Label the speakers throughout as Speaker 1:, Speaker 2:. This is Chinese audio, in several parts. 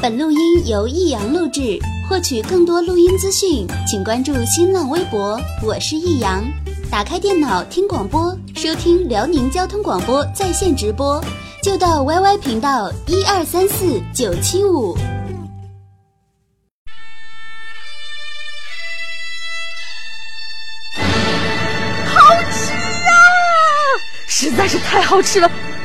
Speaker 1: 本录音由易阳录制，获取更多录音资讯，请关注新浪微博。我是易阳，打开电脑听广播，收听辽宁交通广播在线直播，就到 YY 频道一二三四九七五。
Speaker 2: 好吃啊！实在是太好吃了。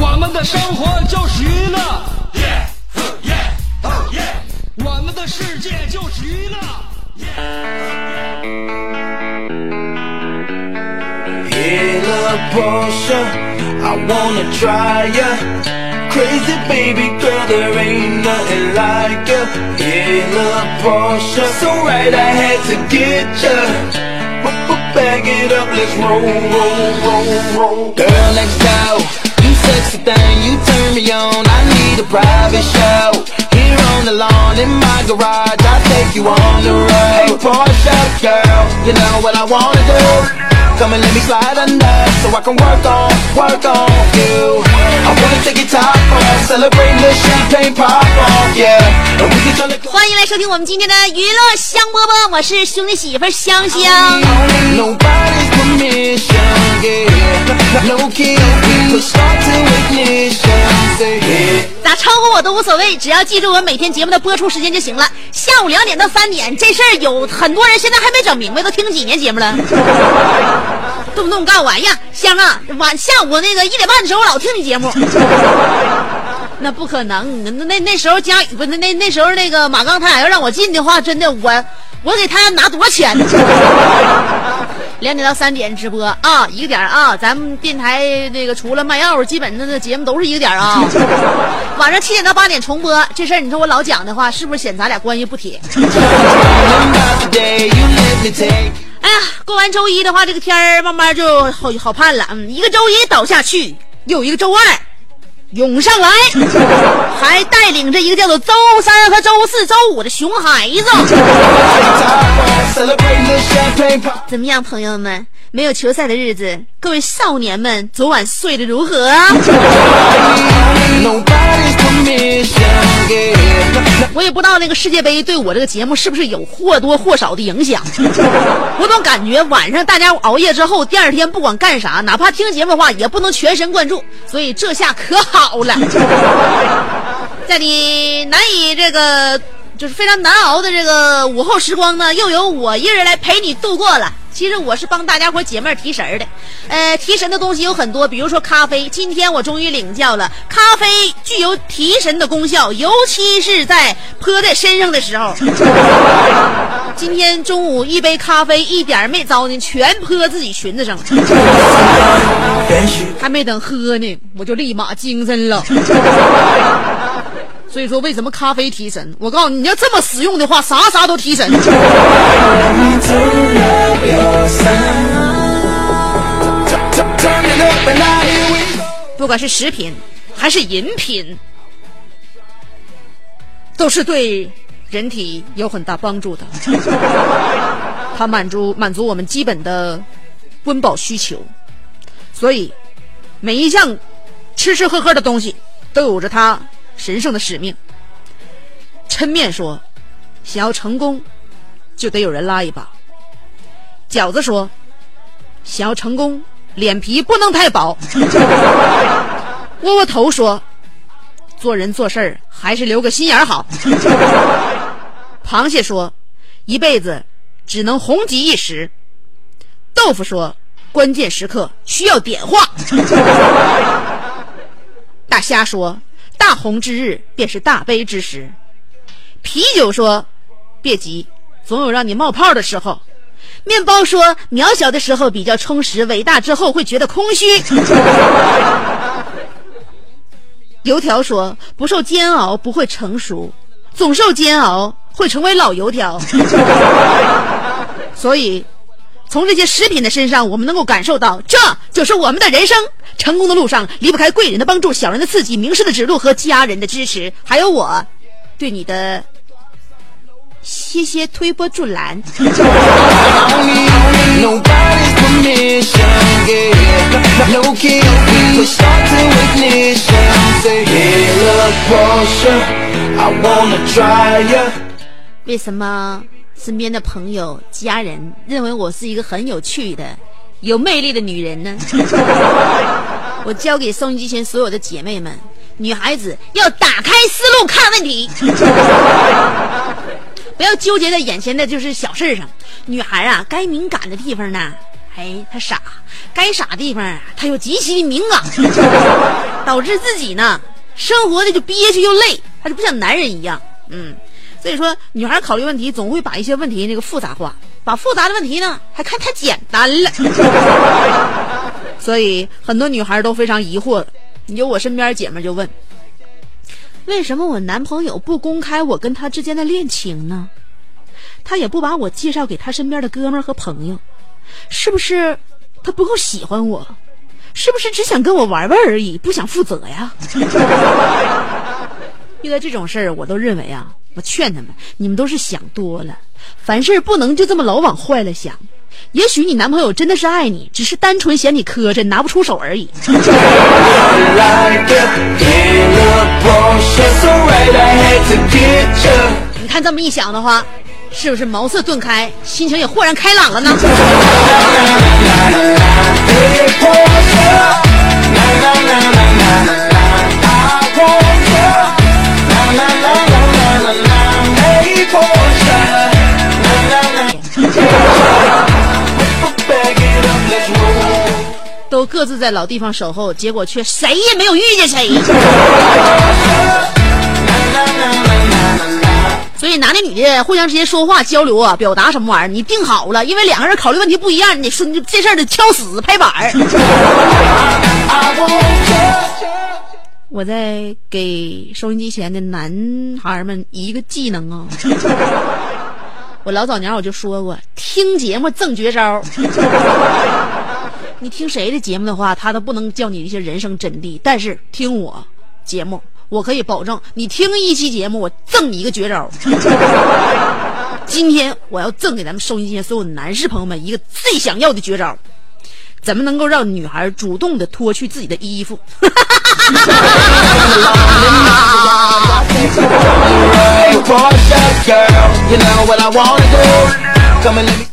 Speaker 3: 我们的生活就是娱乐，我们的世界就是娱乐。
Speaker 4: Halo Porsche, I wanna try ya. Crazy baby girl, there ain't nothing like ya. Halo Porsche, so right I had to get ya. Bag it up, let's roll, roll, roll, roll. Girl next door, you sexy thing, you turn me on. I need a private show. Here on the lawn in my garage, I'll take you on the road. Hey, Porsche girl, you know what I wanna do. Come and let me slide under so I can work on, work on you. I wanna take your top off, celebrate the champagne pop off, yeah. And we can turn the
Speaker 2: 欢迎来收听我们今天的娱乐香饽饽，我是兄弟媳妇香香。
Speaker 4: Nobody's permission,
Speaker 2: 咋称呼我都无所谓，只要记住我每天节目的播出时间就行了。下午两点到三点，这事儿有很多人现在还没整明白，都听几年节目了，动不动告诉我，哎呀，香啊，晚下午那个一点半的时候我老听你节目。那不可能，那那那时候佳宇不那那那时候那个马刚他俩要让我进的话，真的我我给他拿多少钱呢？两点到三点直播啊，一个点儿啊，咱们电台那个除了卖药，基本的那节目都是一个点儿啊。晚上七点到八点重播，这事儿你说我老讲的话，是不是显咱俩关系不铁. 哎呀，过完周一的话，这个天儿慢慢就好好盼了。嗯，一个周一倒下去，又一个周二涌上来，还带领着一个叫做周三和周四、周五的熊孩子。怎么样，朋友们？没有球赛的日子，各位少年们昨晚睡得如何啊. 我也不知道那个世界杯对我这个节目是不是有或多或少的影响。我总感觉晚上大家熬夜之后，第二天不管干啥，哪怕听节目的话，也不能全神贯注。所以这下可好了，在你难以这个就是非常难熬的这个午后时光呢，又有我一人来陪你度过了。其实我是帮大家伙解闷提神儿的，呃，提神的东西有很多，比如说咖啡。今天我终于领教了，咖啡具有提神的功效，尤其是在泼在身上的时候。今天中午一杯咖啡一点没糟呢，全泼自己裙子上了，还没等喝呢，我就立马精神了。所以说，为什么咖啡提神？我告诉你，你要这么使用的话，啥啥都提神。不管是食品还是饮品，都是对人体有很大帮助的。它满足满足我们基本的温饱需求，所以每一项吃吃喝喝的东西都有着它神圣的使命。抻面说，想要成功，就得有人拉一把。饺子说，想要成功，脸皮不能太薄。窝窝头说：“做人做事儿还是留个心眼儿好。”螃蟹说：“一辈子只能红极一时。”豆腐说：“关键时刻需要点化。”大虾说：“大红之日便是大悲之时。”啤酒说：“别急，总有让你冒泡的时候。”面包说：“渺小的时候比较充实，伟大之后会觉得空虚。”油条说：“不受煎熬不会成熟，总受煎熬会成为老油条。”所以，从这些食品的身上，我们能够感受到，这就是我们的人生，成功的路上离不开贵人的帮助，小人的刺激，名师的指路和家人的支持，还有我对你的谢谢推波助澜。为什么？身边的朋友、家人认为我是一个很有趣的、有魅力的女人呢？我教给收音机前所有的姐妹们，女孩子要打开思路看问题，不要纠结在眼前的就是小事上。女孩啊，该敏感的地方呢，哎，她傻；该傻的地方啊，她又极其的敏感，导致自己呢生活的就憋屈又累，她就不像男人一样，嗯。所以说，女孩考虑问题总会把一些问题那个复杂化，把复杂的问题呢还看太简单了。所以很多女孩都非常疑惑。有我身边姐妹就问：为什么我男朋友不公开我跟他之间的恋情呢？他也不把我介绍给他身边的哥们儿和朋友，是不是他不够喜欢我？是不是只想跟我玩玩而已，不想负责呀？遇到这种事儿，我都认为啊，我劝他们，你们都是想多了，凡事不能就这么老往坏了想。也许你男朋友真的是爱你，只是单纯嫌你磕碜，拿不出手而已。你看这么一想的话，是不是茅塞顿开，心情也豁然开朗了呢？都各自在老地方守候，结果却谁也没有遇见谁。所以男的女的互相之间说话交流啊，表达什么玩意儿，你定好了，因为两个人考虑问题不一样，你说你这事儿得敲死拍板儿。我在给收音机前的男孩们一个技能啊！我老早年我就说过，听节目赠绝招。你听谁的节目的话，他都不能教你一些人生真谛。但是听我节目，我可以保证，你听一期节目，我赠你一个绝招。今天我要赠给咱们收音机前所有男士朋友们一个最想要的绝招，怎么能够让女孩主动的脱去自己的衣服.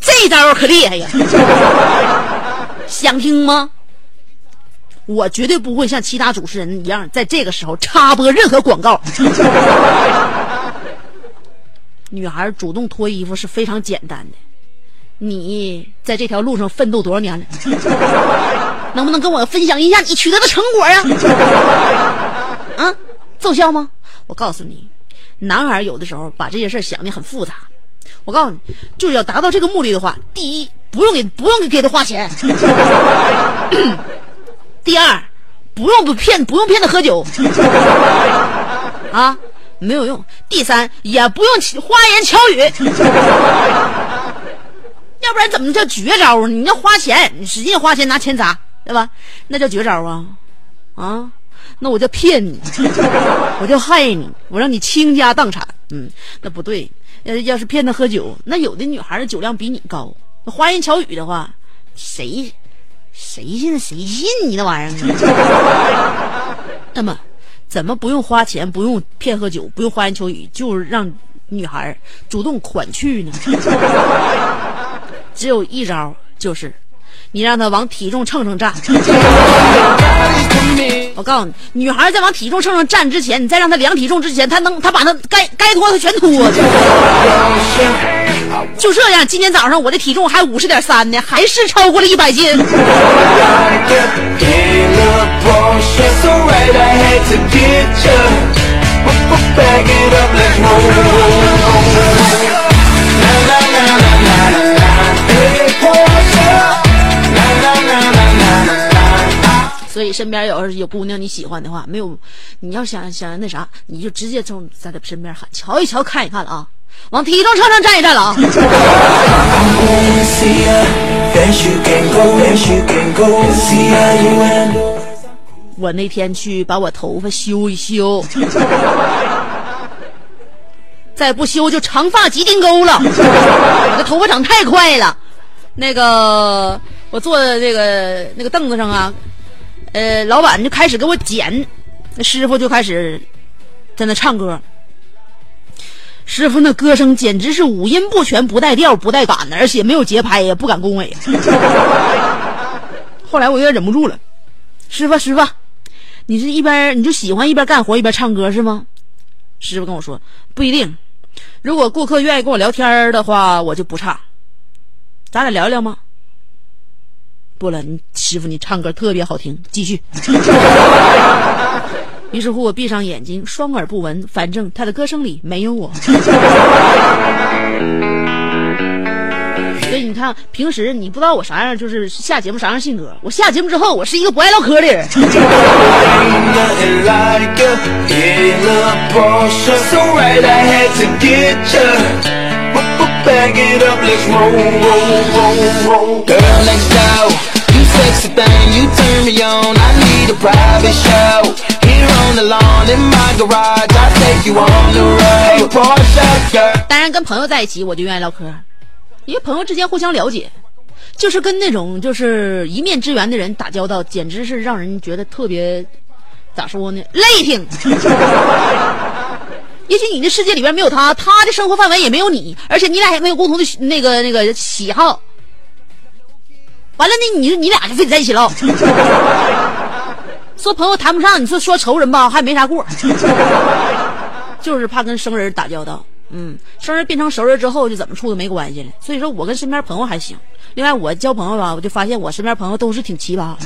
Speaker 2: 这招可厉害呀！想听吗？我绝对不会像其他主持人一样，在这个时候插播任何广告。女孩主动脱衣服是非常简单的。你在这条路上奋斗多少年了？能不能跟我分享一下你取得的成果呀？啊，奏效吗？我告诉你，男孩有的时候把这些事想的很复杂。我告诉你，就是要达到这个目的的话，第一，不用给不用给他花钱；第二，不用不骗不用骗他喝酒，啊，没有用；第三，也不用花言巧语，要不然怎么叫绝招啊？你要花钱，你使劲花钱拿钱砸，对吧？那叫绝招啊！啊，那我叫骗你，我叫害你，我让你倾家荡产。嗯，那不对。要要是骗他喝酒，那有的女孩的酒量比你高，那花言巧语的话，谁谁信谁信你那玩意儿？那么，怎么不用花钱，不用骗喝酒，不用花言巧语，就让女孩主动款去呢？只有一招，就是你让他往体重秤上站。我告诉你，女孩在往体重秤上站之前，你再让她量体重之前，她能，她把她该该脱的全脱了。就这样，今天早上我的体重还五十点三呢，还是超过了一百斤。所以身边有有姑娘你喜欢的话，没有，你要想想那啥，你就直接从在他身边喊，瞧一瞧，看一看了啊，往体重秤上站一站了啊。我那天去把我头发修一修，再不修就长发及腚沟了。我这头发长太快了。那个我坐在这个那个凳子上啊，呃，老板就开始给我剪，那师傅就开始在那唱歌。师傅那歌声简直是五音不全、不带调、不带感的，而且没有节拍，也不敢恭维。后来我有点忍不住了，师傅，师傅，你是一边你就喜欢一边干活一边唱歌是吗？师傅跟我说不一定，如果顾客愿意跟我聊天的话，我就不唱。咱俩聊聊吗？不了，你师傅你唱歌特别好听，继续。于是乎，我闭上眼睛，双耳不闻，反正他的歌声里没有我。所以你看，平时你不知道我啥样，就是下节目啥样性格。我下节目之后，我是一个不爱唠嗑的人。
Speaker 4: Sexy thing, you turn me on. I need a private show. Here on the lawn in my garage, I take you on the road. Porsche girl.
Speaker 2: 当然，跟朋友在一起，我就愿意唠嗑，因为朋友之间互相了解，就是跟那种就是一面之缘的人打交道，简直是让人觉得特别咋说呢，累挺。也许你的世界里边没有他，他的生活范围也没有你，而且你俩也没有共同的那个那个喜好。完了呢，你你俩就非得在一起唠。说朋友谈不上，你说说仇人吧，还没啥过。就是怕跟生人打交道。嗯，生人变成熟人之后，就怎么处都没关系了。所以说我跟身边朋友还行。另外，我交朋友吧，我就发现我身边朋友都是挺奇葩，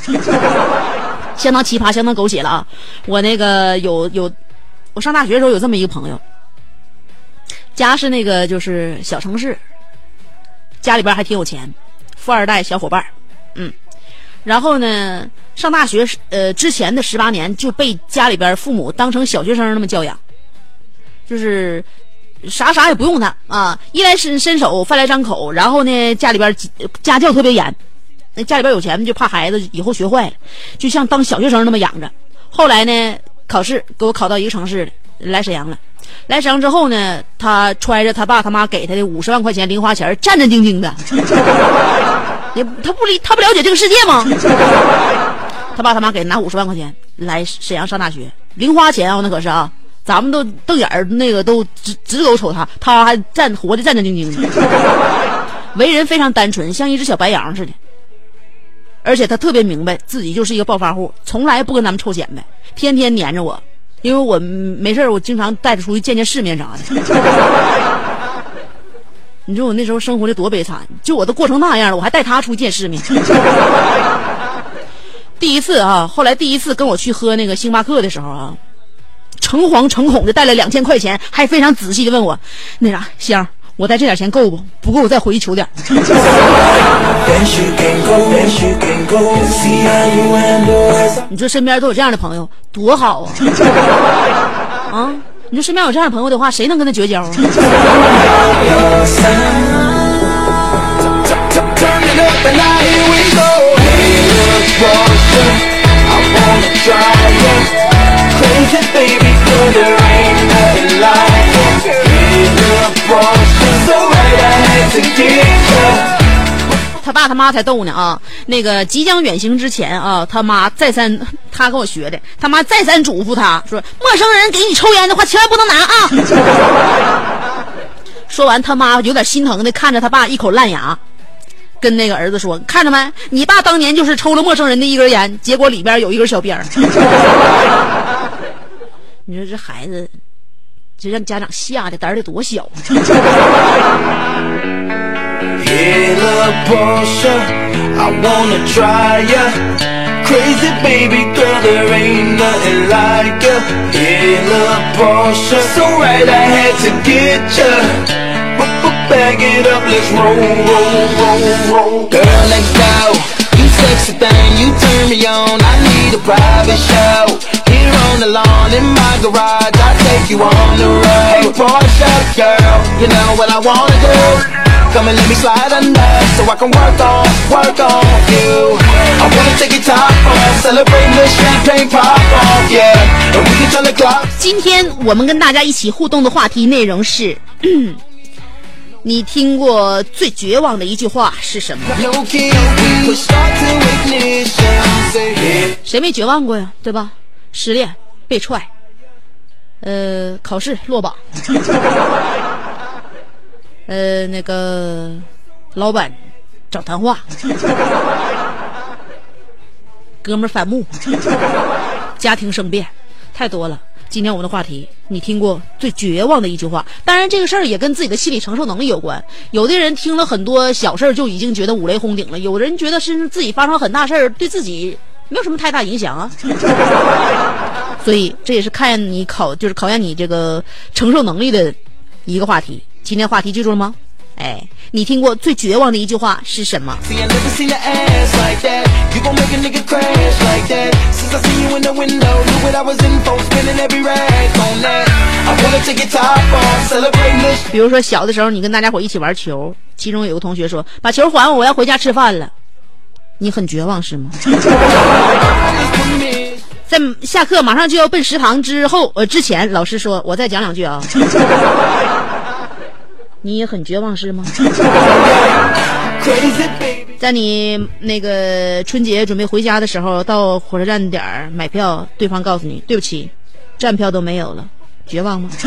Speaker 2: 相当奇葩，相当狗血了啊！我那个有有，我上大学的时候有这么一个朋友，家是那个就是小城市，家里边还挺有钱，富二代小伙伴儿嗯，然后呢，上大学呃之前的十八年就被家里边父母当成小学生那么教养，就是啥啥也不用他啊，衣来伸伸手，饭来张口。然后呢，家里边家教特别严，那家里边有钱就怕孩子以后学坏了，就像当小学生那么养着。后来呢，考试给我考到一个城市，来沈阳了。来沈阳之后呢，他揣着他爸他妈给他的五十万块钱零花钱，战战兢兢的。也他不理他不了解这个世界吗？他爸他妈给拿五十万块钱来沈阳上大学，零花钱啊，那可是啊，咱们都瞪眼儿，那个都直直勾瞅他，他还站活的战战兢兢的，为人非常单纯，像一只小白羊似的。而且他特别明白自己就是一个暴发户，从来不跟咱们臭显摆，天天黏着我，因为我没事我经常带他出去见见世面啥的。你说我那时候生活的多悲惨，就我都过成那样了，我还带他出去见世面。第一次啊，后来第一次跟我去喝那个星巴克的时候啊，诚惶诚恐的带了两千块钱，还非常仔细的问我，那啥香，我带这点钱够不？不够我再回去求点. 你说身边都有这样的朋友，多好啊！啊，你说身边有这样的朋友的话，谁能跟他绝交啊？他爸他妈才逗呢啊！那个即将远行之前啊，他妈再三，他跟我学的，他妈再三嘱咐他说：“陌生人给你抽烟的话，千万不能拿啊！” 说完，他妈有点心疼的看着他爸一口烂牙，跟那个儿子说：“看着没，你爸当年就是抽了陌生人的一根烟，结果里边有一根小鞭。”你说这孩子，这让家长吓得胆儿得多小啊！
Speaker 4: Look, Porsche, I wanna try ya. Crazy baby girl, there ain't nothing like ya. Look, Porsche, so right I had to get ya. Back it up, let's roll, roll, roll, roll. Girl next door, you sexy thing, you turn me on. I need a private show. Here on the lawn in my garage, I take you on the road. Hey, Portia girl, you know what I wanna do. Come and let me slide under, so I can work on, work on you. I wanna take your top off, celebrate the champagne pop off, yeah. And we can turn the clock.
Speaker 2: 今天我们跟大家一起互动的话题内容是：你听过最绝望的一句话是什么
Speaker 4: to.
Speaker 2: 谁没绝望过呀？对吧？失恋、被踹，呃，考试落榜，呃，那个老板找谈话，哥们儿反目，家庭生变，太多了。今天我们的话题，你听过最绝望的一句话？当然，这个事儿也跟自己的心理承受能力有关。有的人听了很多小事儿就已经觉得五雷轰顶了，有的人觉得是自己发生很大事儿，对自己没有什么太大影响啊。所以这也是看你考，就是考验你这个承受能力的一个话题。今天话题记住了吗？哎你听过最绝望的一句话是什么？比如说小的时候你跟大家伙一起玩球其中有个同学说把球还我我要回家吃饭了。你很绝望是吗 在下课马上就要奔食堂之后呃之前老师说我再讲两句啊。你也很绝望是吗？在你那个春节准备回家的时候，到火车站点儿买票，对方告诉你：“对不起，站票都没有了。”绝望吗？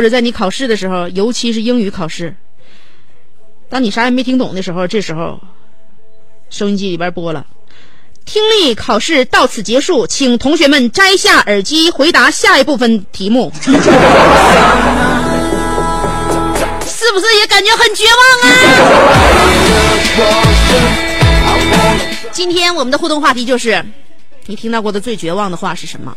Speaker 2: 或者在你考试的时候，尤其是英语考试，当你啥也没听懂的时候，这时候收音机里边播了。听力考试到此结束，请同学们摘下耳机，回答下一部分题目。是不是也感觉很绝望啊？今天我们的互动话题就是，你听到过的最绝望的话是什么？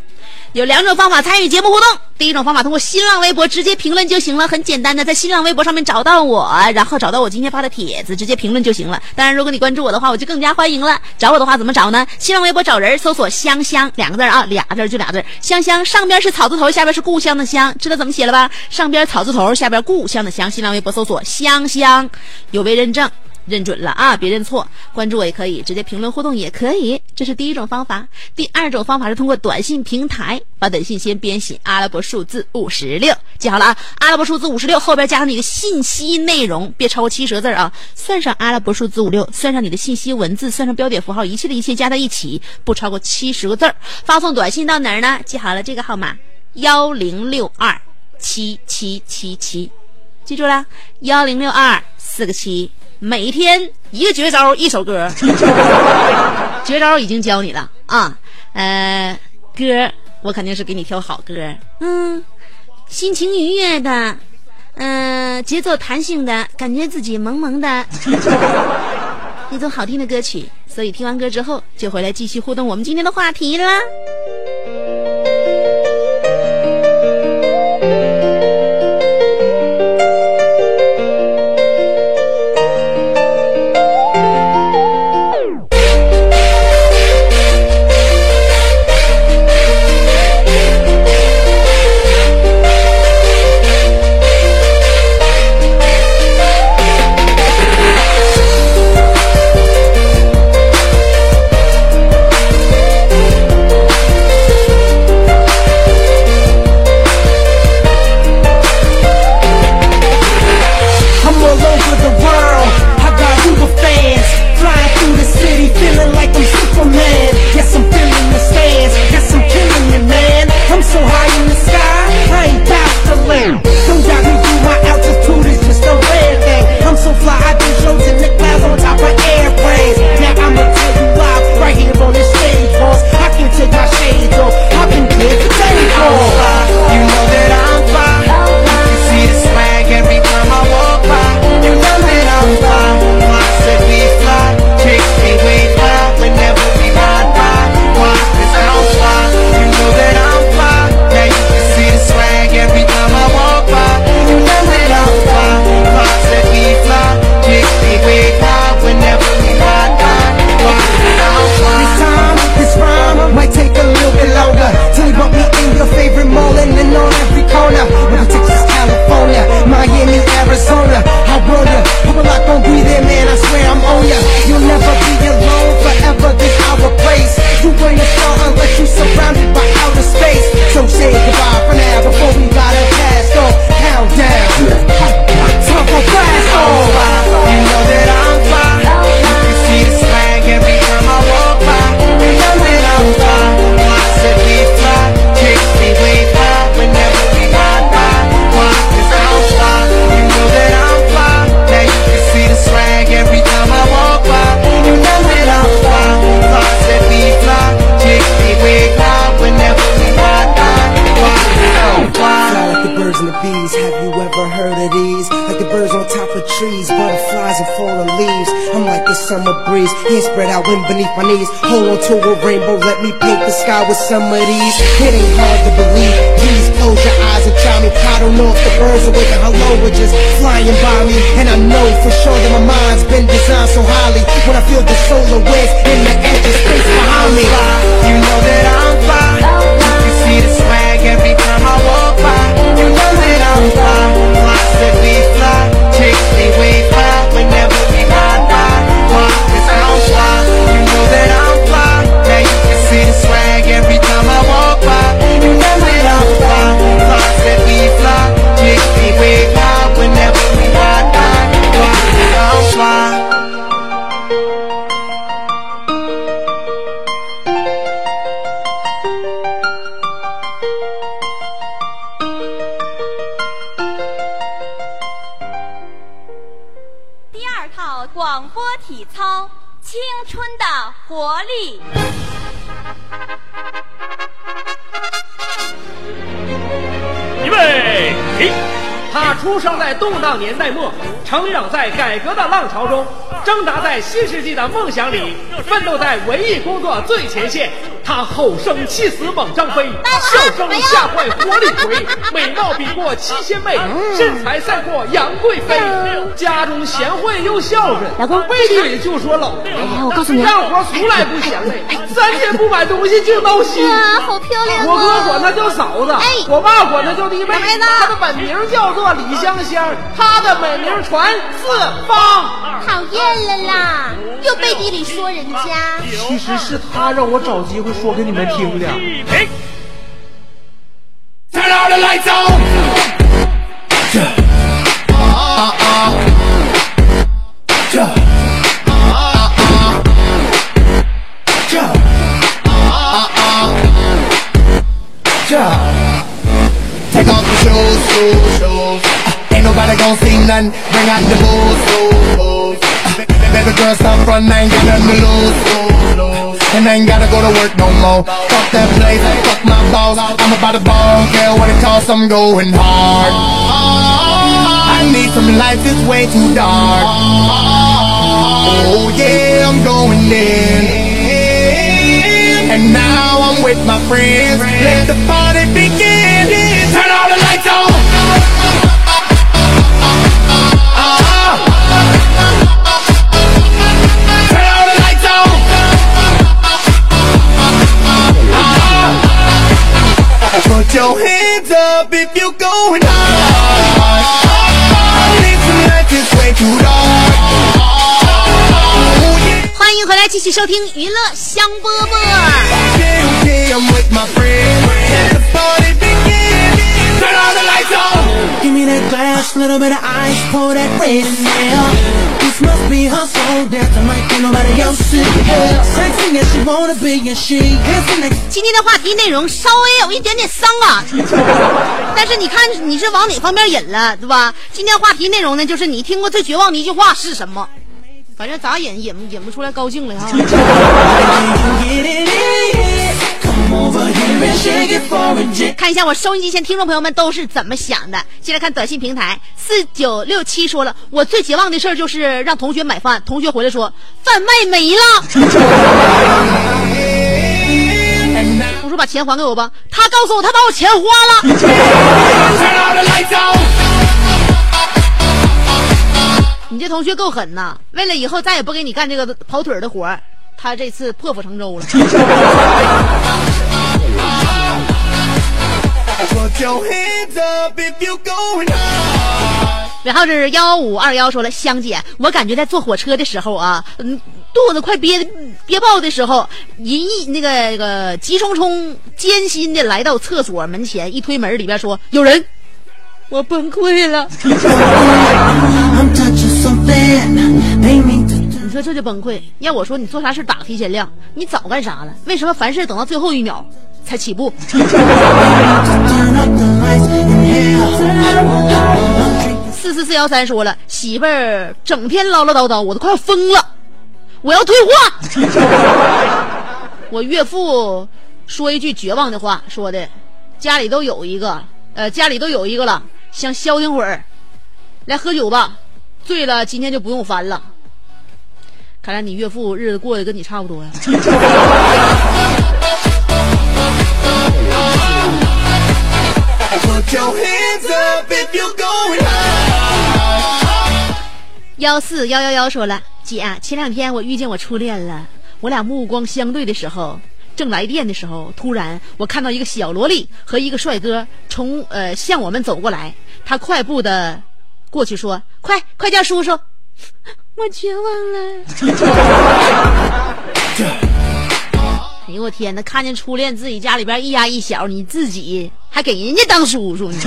Speaker 2: 有两种方法参与节目互动。第一种方法通过新浪微博直接评论就行了，很简单的，在新浪微博上面找到我，然后找到我今天发的帖子，直接评论就行了。当然，如果你关注我的话，我就更加欢迎了。找我的话怎么找呢？新浪微博找人，搜索“香香”两个字啊，俩字就俩字，香香上边是草字头，下边是故乡的乡，知道怎么写了吧？上边草字头，下边故乡的乡。新浪微博搜索“香香”，有微认证。认准了啊，别认错。关注我也可以，直接评论互动也可以，这是第一种方法。第二种方法是通过短信平台，把短信先编写阿拉伯数字五十六，记好了啊，阿拉伯数字五十六后边加上你的信息内容，别超过七十个字啊。算上阿拉伯数字五六，算上你的信息文字，算上标点符号，一切的一切加在一起，不超过七十个字儿。发送短信到哪儿呢？记好了这个号码：幺零六二七七七七，记住了，幺零六二四个七。每天一个绝招，一首歌，绝招已经教你了啊。呃，歌我肯定是给你挑好歌，嗯，心情愉悦的，嗯、节奏弹性的，感觉自己萌萌的，那种好听的歌曲。所以听完歌之后，就回来继续互动我们今天的话题啦。
Speaker 5: Hold on to a rainbow, let me paint the sky with some of these. It ain't hard to believe. Please close your eyes and try me. I don't know if the birds are waking hello or just flying by me. And I know for sure that my mind's been designed so highly. When I feel the solar winds in the empty space behind me.
Speaker 6: You know that I'm fly.
Speaker 7: 年代末，成长在改革的浪潮中，挣扎在新世纪的梦想里，奋斗在文艺工作最前线。他吼声气死猛张飞，笑声吓坏活李逵，美貌比过七仙妹，身材赛过杨贵妃。家中贤惠又孝顺，
Speaker 2: 老公
Speaker 7: 背地里就说老婆
Speaker 2: 哎我告诉你
Speaker 7: 干活从来不嫌累，三天不买东西就闹心。
Speaker 8: 哇，好漂亮
Speaker 7: 我哥
Speaker 8: 哦！
Speaker 7: 管她叫嫂子，
Speaker 8: 哎
Speaker 7: 我爸管她叫弟妹。她的本名叫做李香香，她的美名传四方。
Speaker 8: 讨厌了啦，又背地里说人家。
Speaker 9: 其实是他让我找机会说给你们听的。
Speaker 6: Lights on. Take off your shoes, shoes, shoes. Uh, Ain't nobody gon' see none. Bring out the booze, booze, booze. Uh, Baby, girl, stop front, I ain't got nothing to lose. And I ain't gotta go to work no more. Fuck that place, fuck my boss. I'm about to ball, care what it costs, I'm going hard. I need some life, it's way too dark. Oh yeah, I'm going in. And now I'm with my friends. Let the party begin. Put your hands up if you're going hard. I need some light, it's way too dark. Oh, yeah.
Speaker 2: 欢迎回来，继续收听娱乐香饽饽。
Speaker 5: Give me that glass, little bit of ice, pour that red in there. This must be her soul dancing like ain't nobody else in here. Sexy as she wanna be, and she dancing like
Speaker 2: 今天的话题内容稍微有一点点伤感，但是你看你是往哪方面引了，对吧？今天话题内容呢，就是你听过最绝望的一句话是什么？反正咋引引引不出来高兴了哈。看一下我收音机前听众朋友们都是怎么想的。先来看短信平台，四九六七说了，我最绝望的事儿就是让同学买饭，同学回来说饭卖没了，我说把钱还给我吧，他告诉我他把我钱花了。你这同学够狠呐！为了以后再也不给你干这个跑腿的活，他这次破釜沉舟了。然后是幺五二幺说了，香姐，我感觉在坐火车的时候啊，嗯，肚子快憋憋爆的时候，一一那个那个急匆匆艰辛的来到厕所门前，一推门里边说有人，我崩溃了。你说这就崩溃。要我说，你做啥事打个提前量，你早干啥了？为什么凡事等到最后一秒才起步？四四四幺三说了，媳妇儿整天唠唠叨叨，我都快要疯了，我要退货。我岳父说一句绝望的话，说的家里都有一个，呃，家里都有一个了，想消停会儿，来喝酒吧，醉了今天就不用翻了。看来你岳父日子过得跟你差不多呀。幺四幺幺幺说了，姐，前两天我遇见我初恋了，我俩目光相对的时候，正来电的时候，突然我看到一个小萝莉和一个帅哥从呃向我们走过来，他快步的过去说：“快快叫叔叔，我绝望了。”哎呦我天哪！看见初恋自己家里边一丫一小，你自己还给人家当叔叔呢？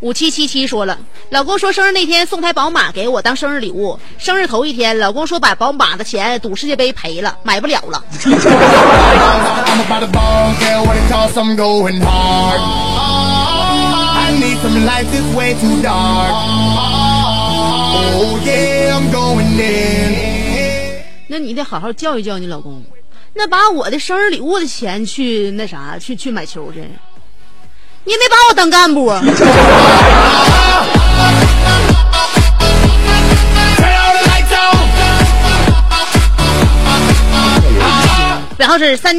Speaker 2: 五七七七说了，老公说生日那天送台宝马给我当生日礼物。生日头一天，老公说把宝马的钱赌世界杯赔了，买不了了。那你得好好教育教育你老公。那把我的生日礼物的钱去那啥去去买球去。你也没把我当干部啊？然后是三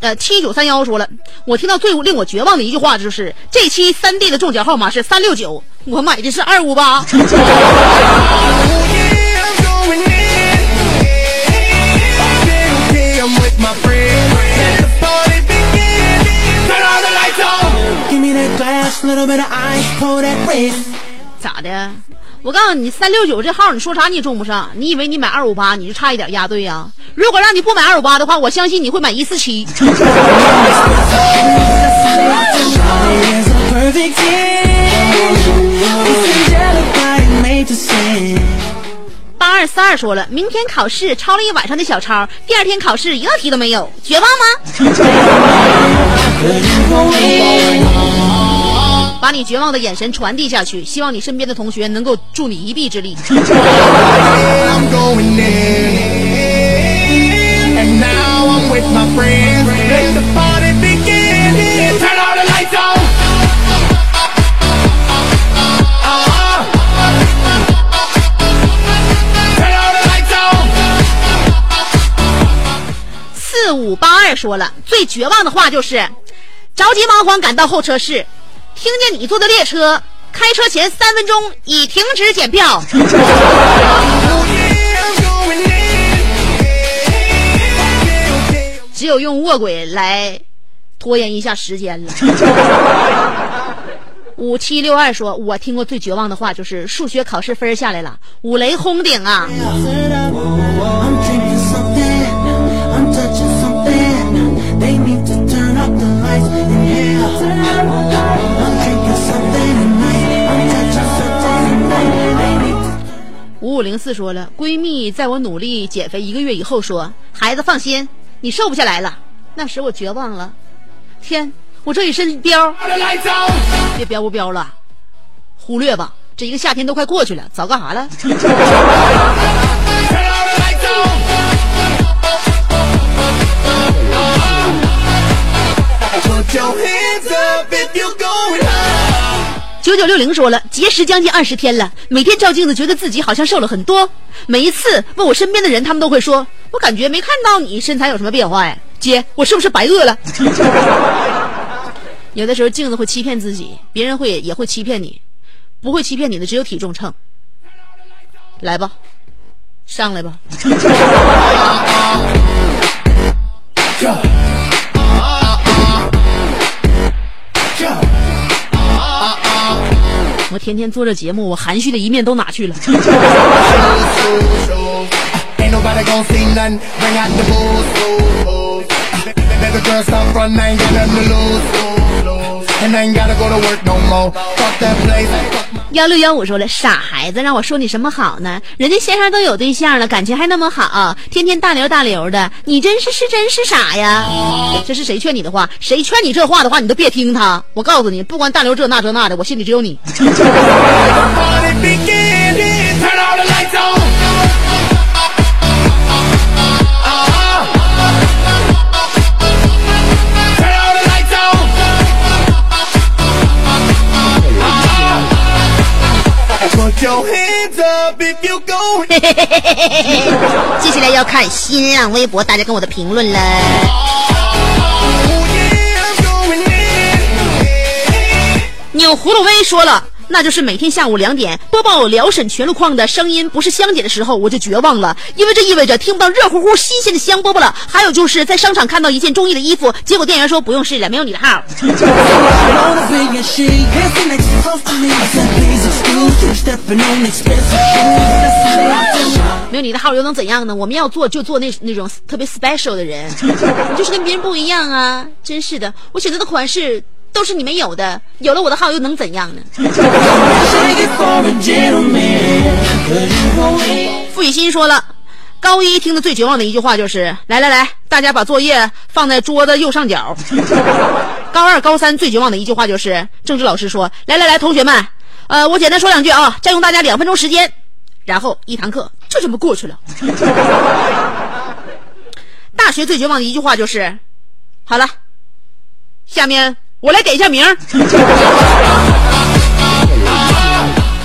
Speaker 2: 呃七九三幺说了，我听到最令我绝望的一句话就是，这期三 D 的中奖号码是三六九，我买的是二五八。
Speaker 4: Oh.
Speaker 2: 咋的？我告诉你，三六九这号你说啥你也中不上。你以为你买二五八你就差一点押对呀、如果让你不买二五八的话，我相信你会买一四七。八二四二说了，明天考试抄了一晚上的小抄，第二天考试一道题都没有，绝望吗？把你绝望的眼神传递下去，希望你身边的同学能够助你一臂之力。四五八二说了最绝望的话就是，着急忙慌赶到候车室，听见你坐的列车开车前三分钟已停止检票。只有用卧轨来拖延一下时间了。五七六二说，我听过最绝望的话就是数学考试分下来了，五雷轰顶啊！五零四说了，闺蜜在我努力减肥一个月以后说，孩子放心，你瘦不下来了。那时我绝望了，天，我这一身膘，别膘不膘了，忽略吧，这一个夏天都快过去了，早干啥了？九九六零说了，节食将近二十天了，每天照镜子觉得自己好像瘦了很多。每一次问我身边的人，他们都会说，我感觉没看到你身材有什么变化呀，姐，我是不是白饿了？有的时候镜子会欺骗自己，别人会也会欺骗你，不会欺骗你的只有体重秤。来吧，上来吧。我天天做着节目，我含蓄的一面都哪去了？幺六幺五说了傻孩子让我说你什么好呢？人家先生都有对象了感情还那么好天天大流大流的你真是是真是傻呀？这是谁劝你的话？谁劝你这话的话你都别听他。我告诉你不管大流这那这那的我心里只有你。接下来要看新浪微博大家跟我的评论了。扭葫芦威说了。那就是每天下午两点播报辽沈全路况的声音不是香姐的时候，我就绝望了，因为这意味着听不到热乎乎新鲜的香饽饽了。还有就是在商场看到一件中意的衣服，结果店员说不用试了，没有你的号。没有你的号又能怎样呢？我们要做就做那那种特别 special 的人，你就是跟别人不一样啊！真是的，我选择的款式都是你没有的，有了我的号又能怎样呢？付雨欣说了，高一听的最绝望的一句话就是：“来来来，大家把作业放在桌子右上角。”高二、高三最绝望的一句话就是政治老师说：“来来来，同学们，呃，我简单说两句啊，占用大家两分钟时间。”然后一堂课就这么过去了。大学最绝望的一句话就是：“好了，下面我来点一下名。”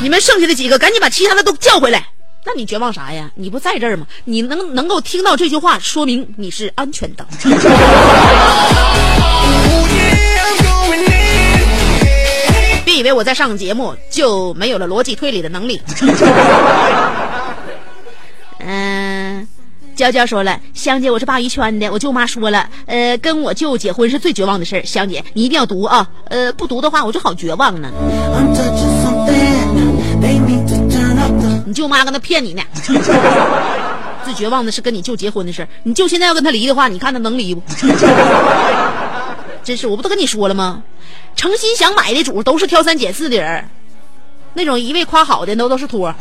Speaker 2: 你们剩下的几个赶紧把其他的都叫回来。那你绝望啥呀？你不在这儿吗？你能能够听到这句话，说明你是安全的。别以为我在上节目就没有了逻辑推理的能力。娇娇说了，香姐，我是鲅鱼圈的，我舅妈说了，呃，跟我舅结婚是最绝望的事儿。香姐，你一定要读啊，呃，不读的话我就好绝望呢。你舅妈跟他骗你呢。最绝望的是跟你舅结婚的事儿，你舅现在要跟他离的话，你看他能离不？真是，我不都跟你说了吗？诚心想买的主都是挑三拣四的人，那种一味夸好的都都是托。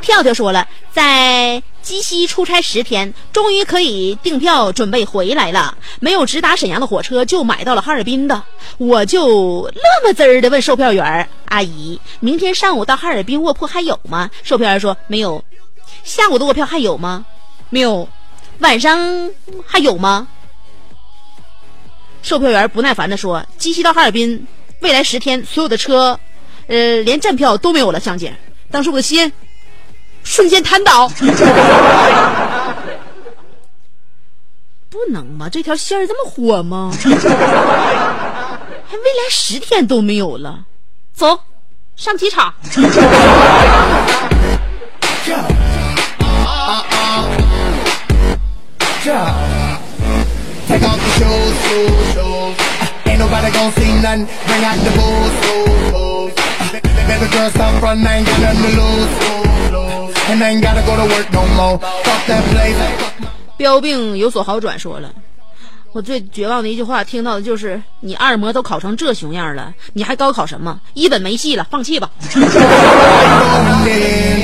Speaker 2: 票票说了，在鸡西出差十天，终于可以订票准备回来了。没有直达沈阳的火车，就买到了哈尔滨的。我就乐么滋儿的问售票员阿姨：“明天上午到哈尔滨卧铺还有吗？”售票员说：“没有。”下午的卧票还有吗？没有。晚上还有吗？售票员不耐烦地说：“鸡西到哈尔滨，未来十天所有的车，呃，连站票都没有了。”香姐，当时我的心瞬间瘫倒。不能吧？这条线儿这么火吗？还未来十天都没有了。走，上机场。标病有所好转，说了。我最绝望的一句话听到的就是：“你二模都考成这熊样了，你还高考什么？一本没戏了，放弃吧。
Speaker 4: going in.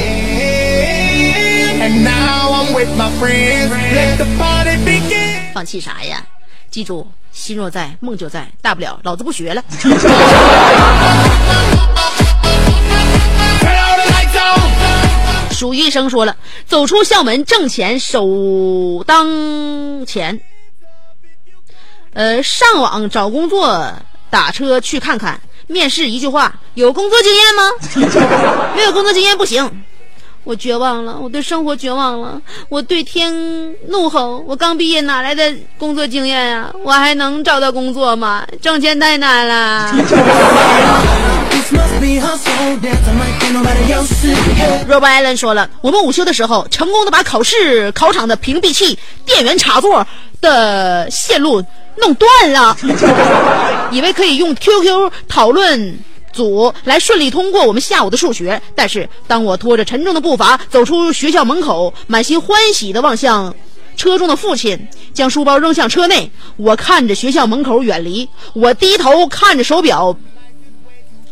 Speaker 4: And now I'm with my friends. Let the party begin. ”
Speaker 2: 放弃啥呀？记住，心若在，梦就在，大不了老子不学了。医生说了，走出校门挣钱首当前。呃，上网找工作，打车去看看，面试一句话：有工作经验吗？没有工作经验不行。我绝望了，我对生活绝望了，我对天怒吼。我刚毕业，哪来的工作经验呀、我还能找到工作吗？挣钱太难了。Rob Allen 说了，我们午休的时候，成功的把考试考场的屏蔽器、电源插座的线路弄断了，以为可以用 QQ 讨论组来顺利通过我们下午的数学。但是，当我拖着沉重的步伐走出学校门口，满心欢喜地望向车中的父亲，将书包扔向车内，我看着学校门口远离，我低头看着手表。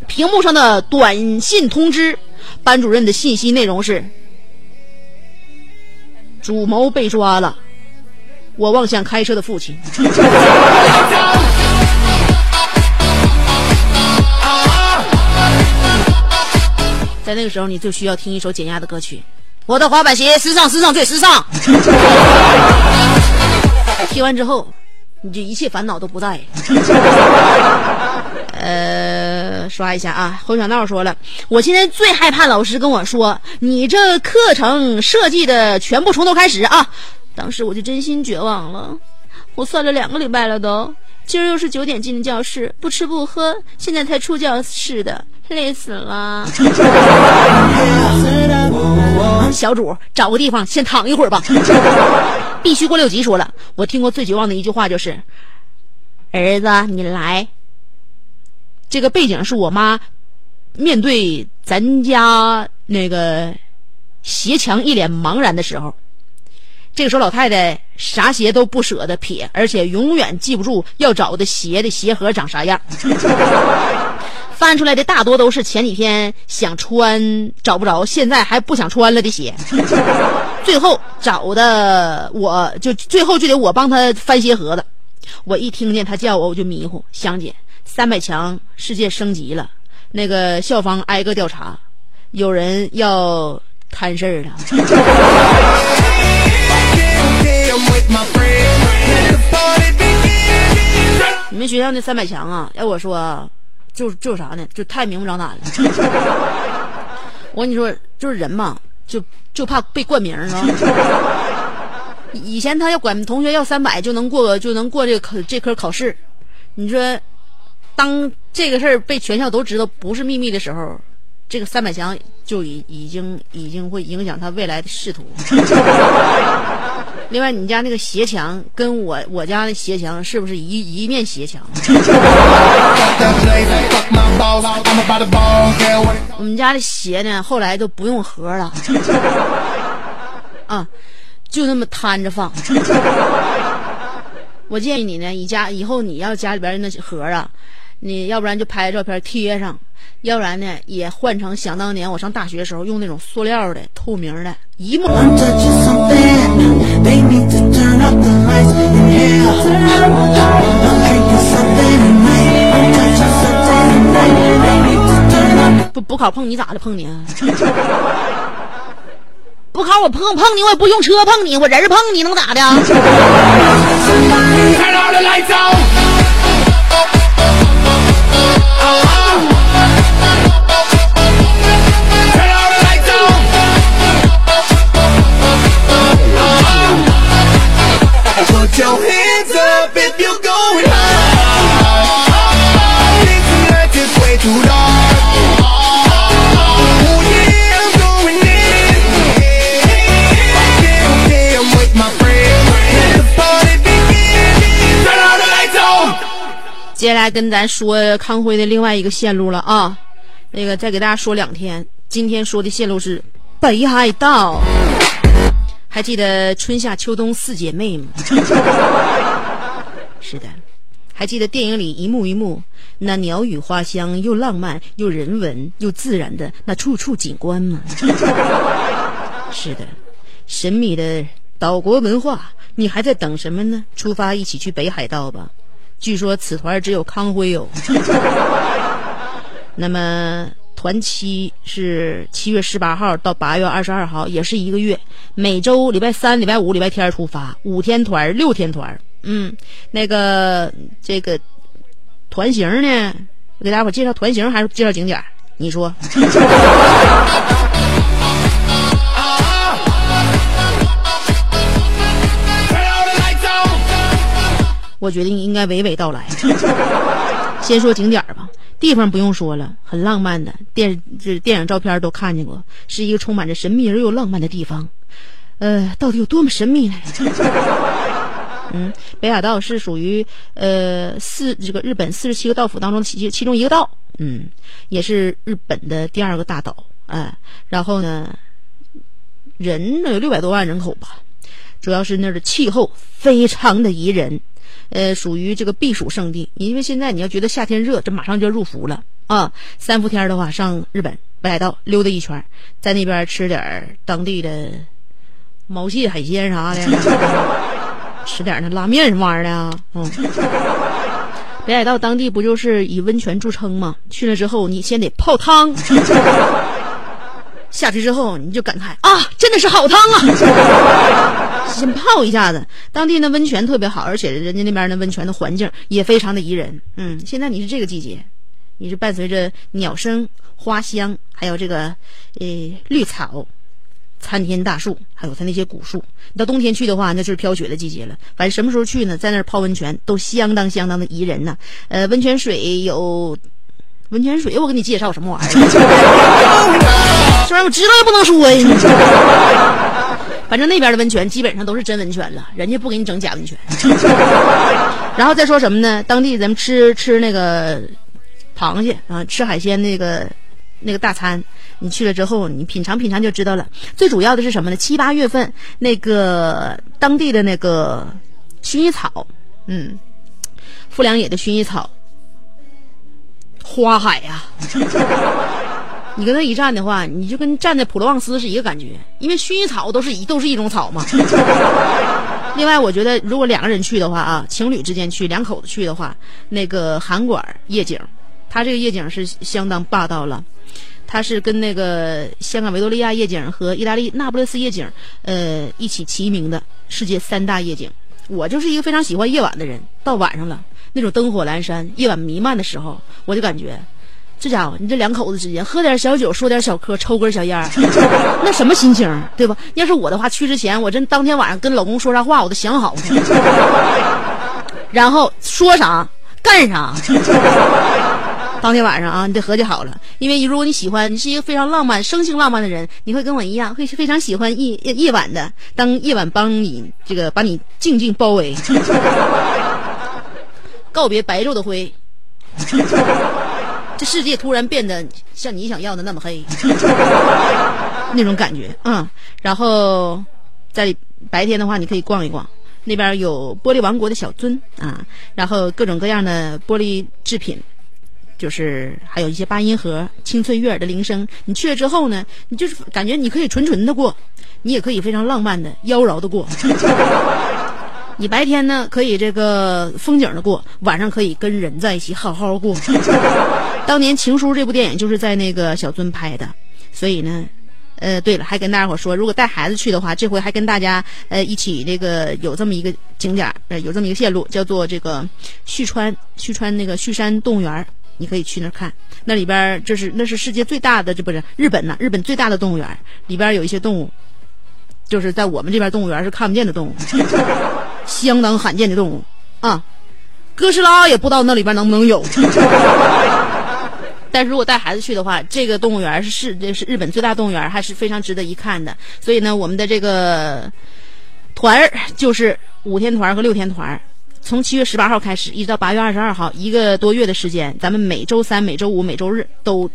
Speaker 2: 屏幕上的短信通知，班主任的信息内容是：主谋被抓了。我望向开车的父亲，在那个时候，你就需要听一首减压的歌曲。我的滑板鞋，时尚，时尚最时尚。听完之后，你就一切烦恼都不在。呃，刷一下啊，侯小闹说了，我现在最害怕老师跟我说你这课程设计的全部从头开始啊，当时我就真心绝望了。我算了两个礼拜了都，今儿又是九点进的教室，不吃不喝，现在才出教室的，累死了。小主，找个地方先躺一会儿吧。必须过六级说了，我听过最绝望的一句话就是：“儿子，你来。”这个背景是我妈面对咱家那个斜墙一脸茫然的时候。这个时候，老太太啥鞋都不舍得撇，而且永远记不住要找的鞋的鞋盒长啥样。翻出来的大多都是前几天想穿找不着，现在还不想穿了的鞋。最后找的我就最后就得我帮他翻鞋盒子。我一听见他叫我，我就迷糊。香姐，三百强世界升级了，那个校方挨个调查，有人要摊事儿了。你们学校那三百强啊，要我说，就就啥呢？就太明目张胆了。我跟你说，就是人嘛，就就怕被冠名啊。以前他要管同学要三百就能过，就能过这个这科考试。你说，当这个事儿被全校都知道不是秘密的时候，这个三百强就已已经已经会影响他未来的仕途。另外，你家那个斜墙跟我我家的斜墙是不是一一面斜墙？我们家的鞋呢，后来都不用盒了，啊，就那么摊着放。我建议你呢，以家以后你要家里边那盒啊，你要不然就拍照片贴上，要不然呢也换成想当年我上大学的时候用那种塑料的透明的，一模。不不考碰你咋的碰你啊？不考我碰碰你，我也不用车碰你，我人碰你能咋的？接下来跟咱说康辉的另外一个线路了啊，那个再给大家说两天。今天说的线路是北海道，还记得春夏秋冬四姐妹吗？是的，还记得电影里一幕一幕那鸟语花香又浪漫又人文又自然的那处处景观吗？是的，神秘的岛国文化，你还在等什么呢？出发一起去北海道吧。据说此团只有康辉有。那么团期是七月十八号到八月二十二号，也是一个月。每周礼拜三、礼拜五、礼拜天出发，五天团，六天团。嗯，那个这个团型呢，给大伙介绍团型还是介绍景点？你说？我决定应该娓娓道来。先说景点吧，地方不用说了，很浪漫的电这电影照片都看见过，是一个充满着神秘而又浪漫的地方。呃，到底有多么神秘呢？嗯，北海道是属于呃四这个日本四十七个道府当中其其中一个道，嗯，也是日本的第二个大岛。哎，然后呢，人呢有六百多万人口吧，主要是那儿的气候非常的宜人。呃，属于这个避暑胜地，因为现在你要觉得夏天热，这马上就要入伏了啊。三伏天的话，上日本北海道溜达一圈，在那边吃点当地的毛蟹、海鲜啥的，吃点那拉面什么玩意儿的啊。嗯，北海道当地不就是以温泉著称吗？去了之后，你先得泡汤。下去之后，你就感慨啊，真的是好汤啊！先泡一下子，当地的温泉特别好，而且人家那边的温泉的环境也非常的宜人。嗯，现在你是这个季节，你是伴随着鸟声、花香，还有这个呃绿草、参天大树，还有它那些古树。你到冬天去的话，那就是飘雪的季节了。反正什么时候去呢，在那儿泡温泉都相当相当的宜人呐。呃，温泉水有温泉水，我给你介绍什么玩意儿？这玩意儿我知道也不能说呀。反正那边的温泉基本上都是真温泉了，人家不给你整假温泉。然后再说什么呢？当地咱们吃吃那个螃蟹啊，吃海鲜那个那个大餐，你去了之后，你品尝品尝就知道了。最主要的是什么呢？七八月份那个当地的那个薰衣草，嗯，富良野的薰衣草，花海呀、你跟他一站的话，你就跟站在普罗旺斯是一个感觉，因为薰衣草都是一都是一种草嘛。另外，我觉得如果两个人去的话啊，情侣之间去，两口子去的话，那个韩馆夜景，它这个夜景是相当霸道了。它是跟那个香港维多利亚夜景和意大利那不勒斯夜景，呃，一起齐名的世界三大夜景。我就是一个非常喜欢夜晚的人，到晚上了，那种灯火阑珊、夜晚弥漫的时候，我就感觉，这家伙，你这两口子之间喝点小酒，说点小嗑，抽根小烟儿，那什么心情，对吧？要是我的话，去之前我真当天晚上跟老公说啥话，我都想好，然后说啥干啥。当天晚上啊，你得合计好了，因为如果你喜欢，你是一个非常浪漫、生性浪漫的人，你会跟我一样，会非常喜欢夜夜晚的。当夜晚帮你这个把你静静包围，告别白昼的灰，这世界突然变得像你想要的那么黑，那种感觉，嗯。然后在白天的话，你可以逛一逛，那边有玻璃王国的小樽啊，然后各种各样的玻璃制品。就是还有一些八音盒、清脆悦耳的铃声。你去了之后呢，你就是感觉你可以纯纯的过，你也可以非常浪漫的、妖娆的过。你白天呢可以这个风景的过，晚上可以跟人在一起好好过。当年《情书》这部电影就是在那个小樽拍的，所以呢，呃，对了，还跟大家伙说，如果带孩子去的话，这回还跟大家呃一起这个有这么一个景点，呃，有这么一个线路，叫做这个旭川旭川那个旭山动物园。你可以去那儿看，那里边这是那是世界最大的，这不是日本呐？日本最大的动物园里边有一些动物，就是在我们这边动物园是看不见的动物，相当罕见的动物啊。哥斯拉也不知道那里边能不能有，但是如果带孩子去的话，这个动物园是是这是日本最大动物园，还是非常值得一看的。所以呢，我们的这个团儿就是五天团和六天团。从七月十八号开始，一直到八月二十二号，一个多月的时间，咱们每周三、每周五、每周日都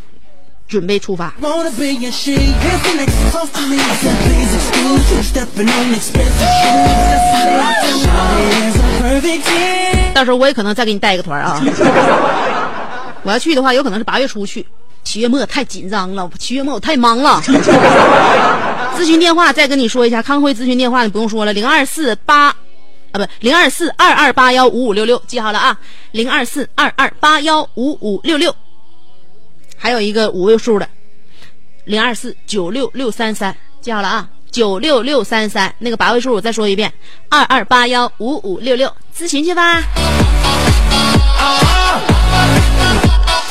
Speaker 2: 准备出发。到时候我也可能再给你带一个团啊！我要去的话，有可能是八月初去，七月末太紧张了，七月末我太忙了。咨询电话再跟你说一下，康辉咨询电话你不用说了，零二四八。啊，不，零二四二二八幺五五六六，记好了啊，零二四二二八幺五五六六，还有一个五位数的，零二四九六六三三，记好了啊，九六六三三，那个八位数我再说一遍，二二八幺五五六六，咨询去吧。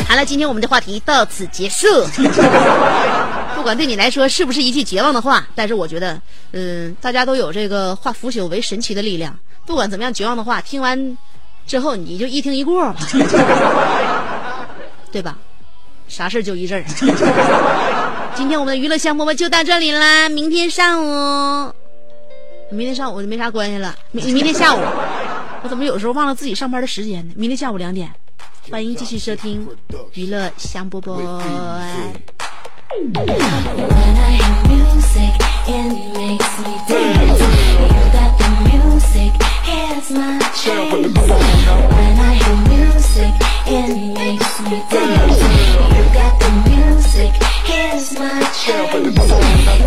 Speaker 2: 好了，今天我们的话题到此结束。不管对你来说是不是一句绝望的话，但是我觉得，嗯，大家都有这个化腐朽为神奇的力量。不管怎么样，绝望的话听完之后，你就一听一过吧，对吧？啥事就一阵儿。今天我们的娱乐项目就到这里啦，明天上午，明天上午就没啥关系了。明明天下午，我怎么有时候忘了自己上班的时间呢？明天下午两点，欢迎继续收听娱乐香饽饽。
Speaker 10: When I hear music, it makes me dance. Here's my chance. When I hear music, it makes me dance. You got the music, here's my chance.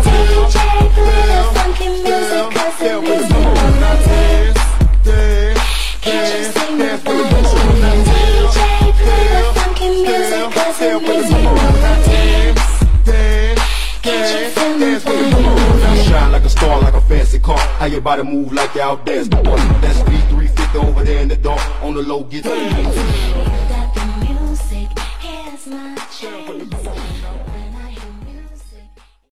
Speaker 10: DJ, play the funky music, cause it makes me wanna dance. Can't you
Speaker 11: fancy car. How your body move like y'all dance boy. That's V350 over there in the dark. On the low, get the music. Here's my